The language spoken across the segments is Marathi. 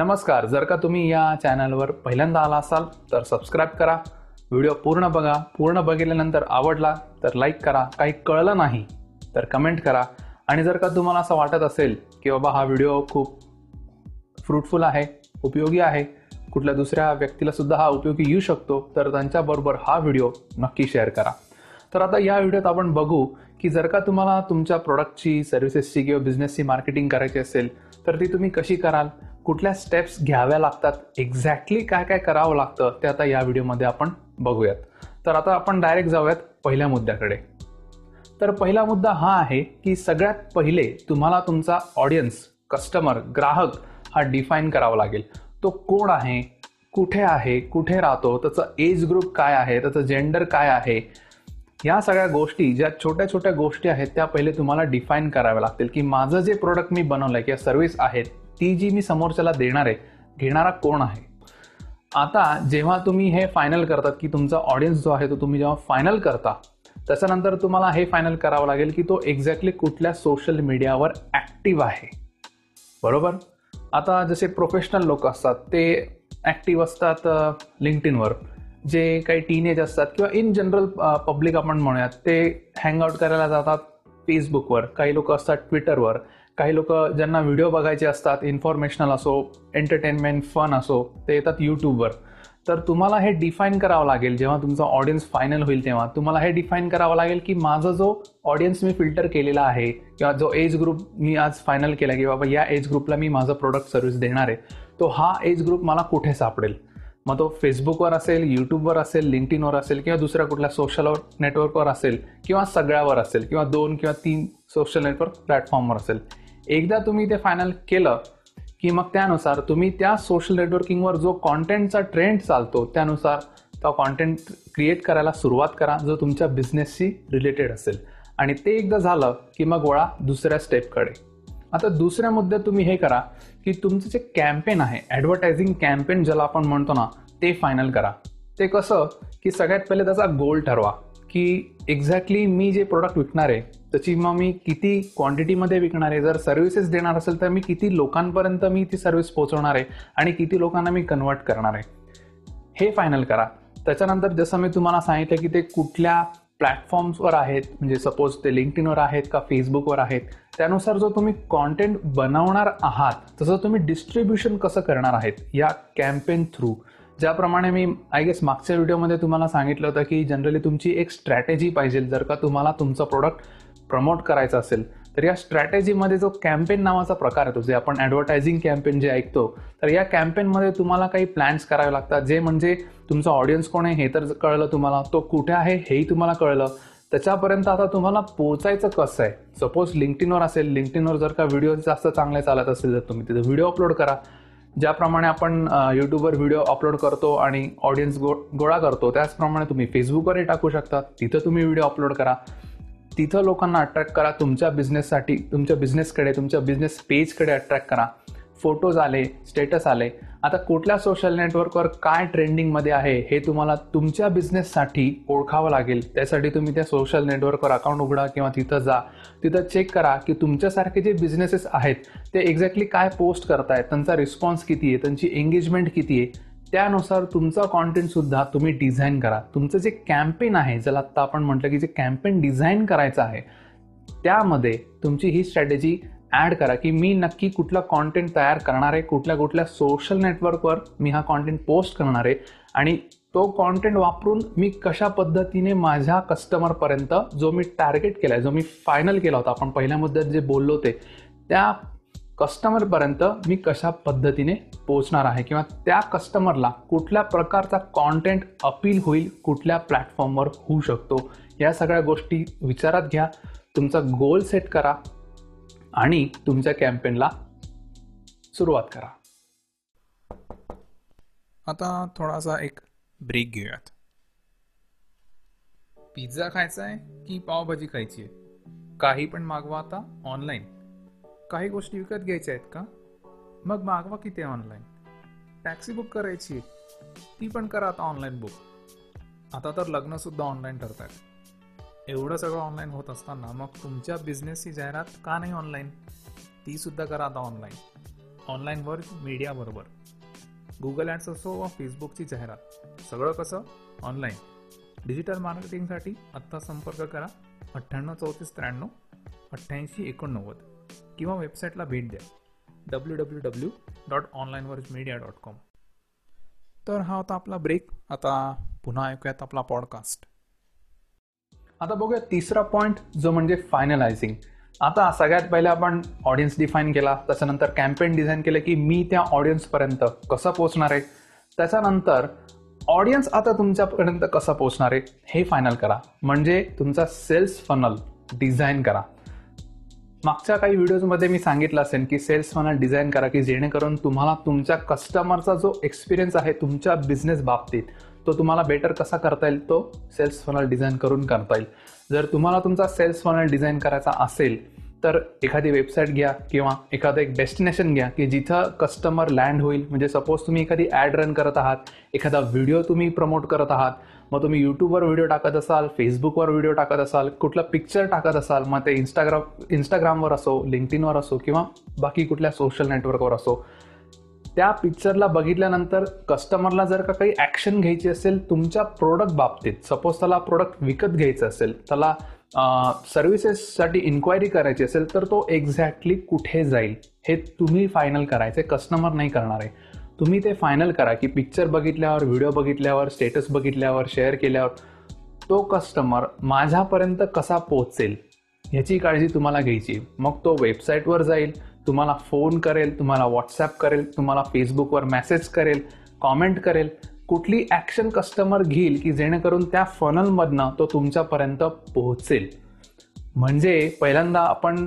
नमस्कार जर का तुम्ही या चॅनलवर पहिल्यांदा आला असाल तर सबस्क्राईब करा. व्हिडिओ पूर्ण बघा. पूर्ण बघितल्यानंतर आवडला तर लाईक करा. काही कळलं नाही तर कमेंट करा. आणि जर का तुम्हाला असं वाटत असेल की बाबा हा व्हिडिओ खूप फ्रुटफुल आहे उपयोगी आहे कुठल्या दुसऱ्या व्यक्तीला सुद्धा हा उपयोगी येऊ शकतो तर त्यांच्याबरोबर हा व्हिडिओ नक्की शेअर करा. तर आता या व्हिडिओत आपण बघू की जर का तुम्हाला तुमच्या प्रोडक्टची सर्व्हिसेसची किंवा बिझनेसची मार्केटिंग करायची असेल तर ती तुम्ही कशी कराल? कुठल्या स्टेप्स घ्याव्या लागतात एक्झॅक्टली काय काय करावं लागतं ते आता या व्हिडिओमध्ये आपण बघूयात. तर आता आपण डायरेक्ट जाऊयात पहिल्या मुद्द्याकडे. तर पहिला मुद्दा हा आहे की सगळ्यात पहिले तुम्हाला तुमचा ऑडियन्स कस्टमर ग्राहक हा डिफाईन करावा लागेल. तो कोण आहे कुठे आहे कुठे राहतो त्याचं एज ग्रुप काय आहे त्याचं जेंडर काय आहे या सगळ्या गोष्टी ज्या छोट्या छोट्या गोष्टी आहेत त्या पहिले तुम्हाला डिफाईन कराव्या लागतील की माझं जे प्रोडक्ट मी बनवलंय किंवा सर्व्हिस आहेत ती जी मी समोरच्याला देणार आहे घेणारा कोण आहे? आता जेव्हा तुम्ही हे फायनल करतात की तुमचा ऑडियन्स जो आहे तो तुम्ही जेव्हा फायनल करता त्याच्यानंतर तुम्हाला हे फायनल करावं लागेल की तो एक्झॅक्टली कुठल्या सोशल मीडियावर ऍक्टिव्ह आहे. बरोबर? आता जसे प्रोफेशनल लोक असतात ते ऍक्टिव्ह असतात लिंक्डइनवर जे काही टीनेज असतात किंवा इन जनरल पब्लिक आपण म्हणूयात ते हँगआउट करायला जातात फेसबुकवर काही लोक असतात ट्विटरवर काही लोक ज्यांना व्हिडिओ बघायचे असतात इन्फॉर्मेशनल असो एंटरटेनमेंट फन असो ते येतात यूट्यूबवर तर तुम्हाला हे डिफाईन करावं लागेल जेव्हा तुमचा ऑडियन्स फायनल होईल तेव्हा. तुम्हाला हे डिफाईन करावं लागेल की माझा जो ऑडियन्स मी फिल्टर केलेला आहे किंवा जो एज ग्रुप मी आज फायनल केला की बाबा या एज ग्रुपला मी माझं प्रोडक्ट सर्व्हिस देणार आहे तो हा एज ग्रुप मला कुठे सापडेल? मग तो फेसबुकवर असेल यूट्यूबवर असेल लिंक्डइनवर असेल किंवा दुसऱ्या कुठल्या सोशल नेटवर्कवर असेल किंवा सगळ्यावर असेल किंवा दोन किंवा तीन सोशल नेटवर्क प्लॅटफॉर्मवर असेल. एकदा तुम्ही ते फायनल केलं की मग त्यानुसार तुम्ही त्या सोशल नेटवर्किंगवर जो कॉन्टेंटचा ट्रेंड चालतो त्यानुसार तो कॉन्टेंट क्रिएट करायला सुरुवात करा जो तुमच्या बिझनेसशी रिलेटेड असेल. आणि ते एकदा झालं की मग वळा दुसऱ्या स्टेपकडे आता दुसऱ्या मुद्द्यात तुम्ही हे करा की तुमचं जे कॅम्पेन आहे ॲडव्हर्टायझिंग कॅम्पेन ज्याला आपण म्हणतो ना ते फायनल करा. ते कसं की सगळ्यात पहिले त्याचा गोल ठरवा की एक्झॅक्टली मी जे प्रोडक्ट विकणार आहे त्याची मग मी किती क्वांटिटीमध्ये विकणार आहे जर सर्व्हिसेस देणार असेल तर मी किती लोकांपर्यंत मी ती सर्व्हिस पोहोचवणार आहे आणि किती लोकांना मी कन्वर्ट करणार आहे. हे फायनल करा. त्याच्यानंतर जसं मी तुम्हाला सांगितलं की ते कुठल्या प्लॅटफॉर्म्सवर आहेत म्हणजे सपोज ते लिंक्डइनवर आहेत का फेसबुकवर आहेत त्यानुसार जो तुम्ही कॉन्टेंट बनवणार आहात तसं तुम्ही डिस्ट्रीब्युशन कसं करणार आहेत या कॅम्पेन थ्रू ज्याप्रमाणे मी आय गेस मागच्या व्हिडिओमध्ये तुम्हाला सांगितलं होतं की जनरली तुमची एक स्ट्रॅटेजी पाहिजे जर का तुम्हाला तुमचं प्रोडक्ट प्रमोट करायचं असेल. तर या स्ट्रॅटेजीमध्ये जो कॅम्पेन नावाचा प्रकार येतो जे आपण ॲडव्हर्टायझिंग कॅम्पेन जे ऐकतो तर या कॅम्पेनमध्ये तुम्हाला काही प्लॅन्स करावे लागतात जे म्हणजे तुमचा ऑडियन्स कोण आहे हे तर कळलं तुम्हाला तो कुठे आहे हेही तुम्हाला कळलं. त्याच्यापर्यंत आता तुम्हाला पोचायचं कसं आहे? सपोज लिंक्डइनवर असेल लिंक्डइनवर जर का व्हिडिओ जास्त चांगले चालत असेल तर तुम्ही तिथे व्हिडिओ अपलोड करा. ज्याप्रमाणे आपण यूट्यूबवर व्हिडिओ अपलोड करतो आणि ऑडियन्स गो गोळा करतो त्याचप्रमाणे तुम्ही फेसबुकवरही टाकू शकता. तिथं तुम्ही व्हिडिओ अपलोड करा. तिथं लोकांना अट्रॅक्ट करा तुमच्या बिझनेससाठी तुमच्या बिझनेसकडे तुमच्या बिझनेस पेजकडे अट्रॅक्ट करा. फोटोज आले स्टेटस आले. आता कुठल्या सोशल नेटवर्कवर काय ट्रेंडिंगमध्ये आहे हे तुम्हाला तुमच्या बिझनेससाठी ओळखावं लागेल. त्यासाठी तुम्ही त्या सोशल नेटवर्कवर अकाउंट उघडा किंवा तिथं जा. तिथं चेक करा की तुमच्यासारखे जे बिझनेसेस आहेत ते एक्झॅक्टली काय पोस्ट करतायत त्यांचा रिस्पॉन्स किती आहे त्यांची एंगेजमेंट किती आहे. त्यानुसार तुमचा कॉन्टेंटसुद्धा तुम्ही डिझाईन करा. तुमचं जे कॅम्पेन आहे ज्याला आत्ता आपण म्हटलं की जे कॅम्पेन डिझाईन करायचं आहे त्यामध्ये तुमची ही स्ट्रॅटेजी ॲड करा की मी नक्की कुठला कॉन्टेंट तयार करणार आहे कुठल्या कुठल्या सोशल नेटवर्कवर मी हा कॉन्टेंट पोस्ट करणार आहे आणि तो कॉन्टेंट वापरून मी कशा पद्धतीने माझ्या कस्टमरपर्यंत जो मी टार्गेट केला आहे जो मी फायनल केला होता आपण पहिल्या मुद्द्यात जे बोललो होते त्या कस्टमरपर्यंत मी कशा पद्धतीने पोहोचणार आहे? किंवा त्या कस्टमरला कुठल्या प्रकारचा कॉन्टेंट अपील होईल कुठल्या प्लॅटफॉर्मवर होऊ शकतो? या सगळ्या गोष्टी विचारात घ्या. तुमचा गोल सेट करा आणि तुमच्या कॅम्पेनला सुरुवात करा. आता थोडासा एक ब्रेक घेऊयात. पिझ्झा खायचा आहे की पावभाजी खायची आहे काही पण मागवा आता ऑनलाईन काही गोष्टी विकत घ्यायच्या आहेत का? मग मागवा किती ऑनलाईन टॅक्सी बुक करायची आहे. ती पण करा आता ऑनलाईन बुक आता तर लग्नसुद्धा ऑनलाईन ठरत आहेत एवढं सगळं ऑनलाईन होत असताना मग तुमच्या बिझनेसची जाहिरात का नाही ऑनलाईन ती सुद्धा करा आता ऑनलाईन ऑनलाईनवर मीडियाबरोबर गुगल ॲड्स असो वा फेसबुकची जाहिरात. सगळं कसं? ऑनलाईन डिजिटल मार्केटिंगसाठी आत्ता संपर्क करा. अठ्ठ्याण्णव चौतीस त्र्याण्णव अठ्ठ्याऐंशी एकोणनव्वद. किंवा वेबसाईटला भेट द्या. W W W dot online media dot com तर हा होता आपला ब्रेक आता पुन्हा ऐकूयात आपला पॉडकास्ट आता बघूया तिसरा पॉईंट जो म्हणजे फायनलायझिंग आता सगळ्यात पहिले आपण ऑडियन्स डिफाईन केला. त्याच्यानंतर कॅम्पेन डिझाईन केलं की मी त्या ऑडियन्सपर्यंत कसं पोहोचणार आहे? त्याच्यानंतर ऑडियन्स आता तुमच्यापर्यंत कसं पोहोचणार आहे? हे फायनल करा. म्हणजे तुमचा सेल्स फनल डिझाईन करा. मागच्या काही व्हिडिओजमध्ये मी सांगितलं असेल की सेल्स फनल डिझाईन करा की जेणेकरून तुम्हाला तुमच्या कस्टमरचा जो एक्सपिरियन्स आहे तुमच्या बिझनेस बाबतीत तो तुम्हाला बेटर कसा करता येईल तो सेल्स फनल डिझाईन करून करता येईल. जर तुम्हाला तुमचा सेल्स फनल डिझाईन करायचा असेल तर एखादी वेबसाईट घ्या किंवा एखादं एक डेस्टिनेशन घ्या की जिथं कस्टमर लँड होईल. म्हणजे सपोज तुम्ही एखादी ॲड रन करत आहात एखादा व्हिडिओ तुम्ही प्रमोट करत आहात मग तुम्ही यूट्यूबवर व्हिडिओ टाकत असाल फेसबुकवर व्हिडिओ टाकत असाल कुठला पिक्चर टाकत असाल मग ते इंस्टाग्राम इंस्टाग्रामवर असो लिंक्डइनवर असो किंवा बाकी कुठल्या सोशल नेटवर्कवर असो त्या पिक्चरला बघितल्यानंतर कस्टमरला जर का काही ॲक्शन घ्यायची असेल तुमच्या प्रोडक्ट बाबतीत सपोज त्याला प्रोडक्ट विकत घ्यायचं असेल त्याला सर्व्हिसेससाठी इन्क्वायरी करायची असेल तर तो एक्झॅक्टली कुठे जाईल हे तुम्ही फायनल करायचे कस्टमर नाही करणार आहे. तुम्ही ते फायनल करा की पिक्चर बघितल्यावर व्हिडिओ बघितल्यावर स्टेटस बघितल्यावर शेअर केल्यावर तो कस्टमर माझ्यापर्यंत कसा पोहोचेल ह्याची काळजी तुम्हाला घ्यायची. मग तो वेबसाईटवर जाईल तुम्हाला फोन करेल तुम्हाला व्हॉट्सॲप करेल तुम्हाला फेसबुकवर मेसेज करेल कॉमेंट करेल. कुठली ॲक्शन कस्टमर घेईल की जेणेकरून त्या फनलमधनं तो तुमच्यापर्यंत पोहोचेल. म्हणजे पहिल्यांदा आपण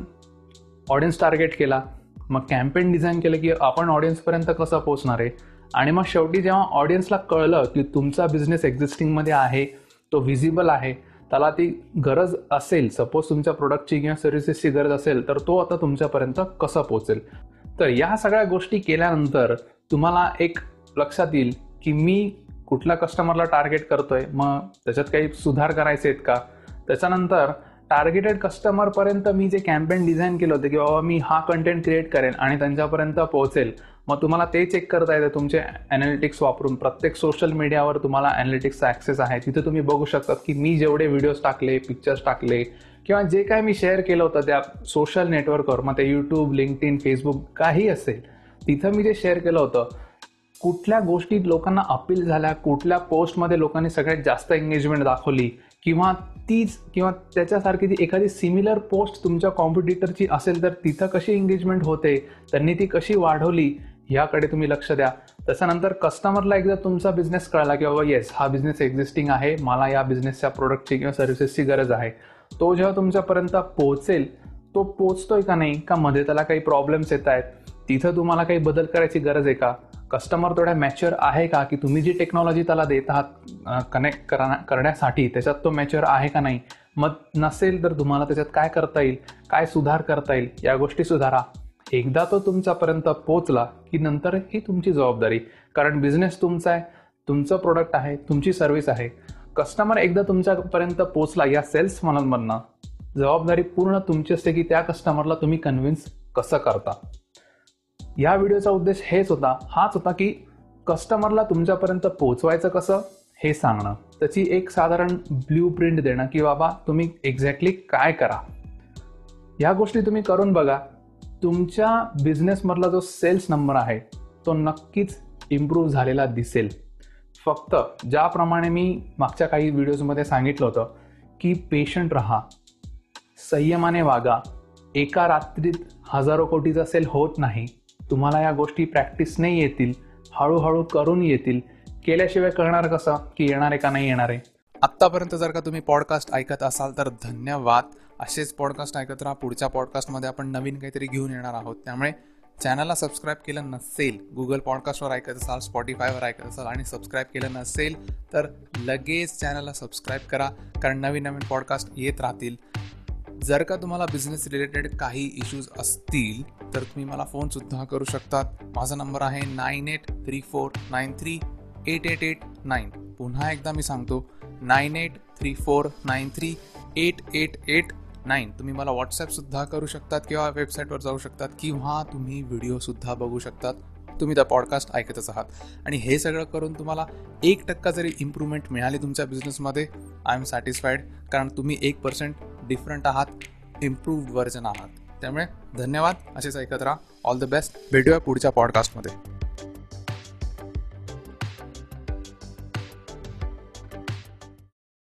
ऑडियन्स टार्गेट केला मग कॅम्पेन डिझाईन केलं की आपण ऑडियन्सपर्यंत कसं पोहोचणार आहे? आणि मग शेवटी जेव्हा ऑडियन्सला कळलं की तुमचा बिझनेस एक्झिस्टिंगमध्ये आहे तो व्हिजिबल आहे त्याला ती गरज असेल सपोज तुमच्या प्रोडक्टची किंवा सर्व्हिसेसची गरज असेल तर तो आता तुमच्यापर्यंत कसा पोहोचेल? तर या सगळ्या गोष्टी केल्यानंतर तुम्हाला एक लक्षात येईल की मी कुठल्या कस्टमरला टार्गेट करतोय? मग त्याच्यात काही सुधार करायचे आहेत का? त्याच्यानंतर टार्गेटेड कस्टमरपर्यंत मी जे कॅम्पेन डिझाईन केलं होतं की बाबा मी हा कंटेंट क्रिएट करेन आणि त्यांच्यापर्यंत पोहोचेल मग तुम्हाला ते चेक करता येतं तुमचे अॅनालिटिक्स वापरून. प्रत्येक सोशल मीडियावर तुम्हाला अॅनालिटिक्सचा ॲक्सेस आहे. तिथे तुम्ही बघू शकतात की मी जेवढे व्हिडिओज टाकले पिक्चर्स टाकले किंवा जे काय मी शेअर केलं होतं त्या सोशल नेटवर्कवर मग ते यूट्यूब लिंक्ड इन फेसबुक काही असेल तिथं मी जे शेअर केलं होतं कुठल्या गोष्टी लोकांना अपील झाल्या कुठल्या पोस्टमध्ये लोकांनी सगळ्यात जास्त एंगेजमेंट दाखवली किंवा तीच किंवा त्याच्यासारखी ती एखादी सिमिलर पोस्ट तुमच्या कॉम्पिटिटरची असेल तर तिथं कशी एंगेजमेंट होते त्यांनी ती कशी वाढवली ह्याकडे तुम्ही लक्ष द्या. त्याच्यानंतर कस्टमरला एकदा तुमचा बिझनेस कळला की बाबा येस हा बिझनेस एक्झिस्टिंग आहे मला या बिझनेसच्या प्रोडक्टची किंवा सर्व्हिसेसची गरज आहे. तो जेव्हा तुमच्यापर्यंत पोहोचेल तो पोचतोय का नाही का मध्ये त्याला काही प्रॉब्लेम्स येत आहेत तिथं तुम्हाला काही बदल करायची गरज आहे का? कस्टमर तेवढ्या मॅच्युअर आहे का? की तुम्ही जी टेक्नॉलॉजी त्याला देत आहात कनेक्ट करा करण्यासाठी त्याच्यात तो मॅच्युअर आहे का नाही? मग नसेल तर तुम्हाला त्याच्यात काय करता येईल? काय सुधार करता येईल? या गोष्टी सुधारा. एकदा तो तुमच्यापर्यंत पोचला की नंतर ही तुमची जबाबदारी. कारण बिझनेस तुमचा आहे तुमचं प्रोडक्ट आहे तुमची सर्व्हिस आहे. कस्टमर एकदा तुमच्यापर्यंत पोचला या सेल्स मनांमधनं जबाबदारी पूर्ण तुमची असते की त्या कस्टमरला तुम्ही कन्व्हिन्स कसं करता? या व्हिडिओचा उद्देश हेच होता हाच होता की कस्टमरला तुमच्यापर्यंत पोहोचवायचं कसं हे सांगणं. त्याची एक साधारण ब्ल्यू प्रिंट देणं की बाबा तुम्ही एक्झॅक्टली काय करा. या गोष्टी तुम्ही करून बघा. तुमच्या बिझनेसमधला जो सेल्स नंबर आहे तो नक्कीच इम्प्रूव्ह झालेला दिसेल. फक्त ज्याप्रमाणे मी मागच्या काही व्हिडिओजमध्ये सांगितलं होतं की पेशंट राहा संयमाने वागा. एका रात्रीत हजारो कोटीचा सेल होत नाही. तुम्हाला या गोष्टी प्रॅक्टिस नाही येतील हळूहळू करून येतील. केल्याशिवाय कळणार कसं? की येणार आहे का नाही येणार? आहे आत्तापर्यंत जर का तुम्ही पॉडकास्ट ऐकत असाल तर धन्यवाद. असेच पॉडकास्ट ऐकत राहा. पुढच्या पॉडकास्टमध्ये आपण नवीन काहीतरी घेऊन येणार आहोत. त्यामुळे चॅनलला सबस्क्राईब केलं नसेल गुगल पॉडकास्टवर ऐकत असाल स्पॉटीफायवर ऐकत असाल आणि सबस्क्राईब केलं नसेल तर लगेच चॅनलला सबस्क्राईब करा. कारण नवीन नवीन पॉडकास्ट येत राहतील. जर का तुम्हाला बिझनेस रिलेटेड काही इश्यूज असतील तर तुम्ही मला फोनसुद्धा करू शकतात. माझा नंबर आहे nine eight three four nine three eight eight eight nine पुन्हा एकदा मी सांगतो nine eight three four nine three eight eight eight nine तुम्ही मला व्हॉट्सॲपसुद्धा करू शकतात किंवा वेबसाईटवर जाऊ शकतात किंवा तुम्ही व्हिडिओसुद्धा बघू शकतात. तुम्ही त्या पॉडकास्ट ऐकतच आहात. आणि हे सगळं करून तुम्हाला एक टक्का जरी इम्प्रूव्हमेंट मिळाली तुमच्या बिझनेसमध्ये आय एम सॅटिस्फाईड कारण तुम्ही एक पर्सेंट डिफरंट आहात इम्प्रूव्ड व्हर्जन आहात. त्यामुळे धन्यवाद. असेच ऐकत राहा. ऑल द बेस्ट भेटूया पुढच्या पॉडकास्टमध्ये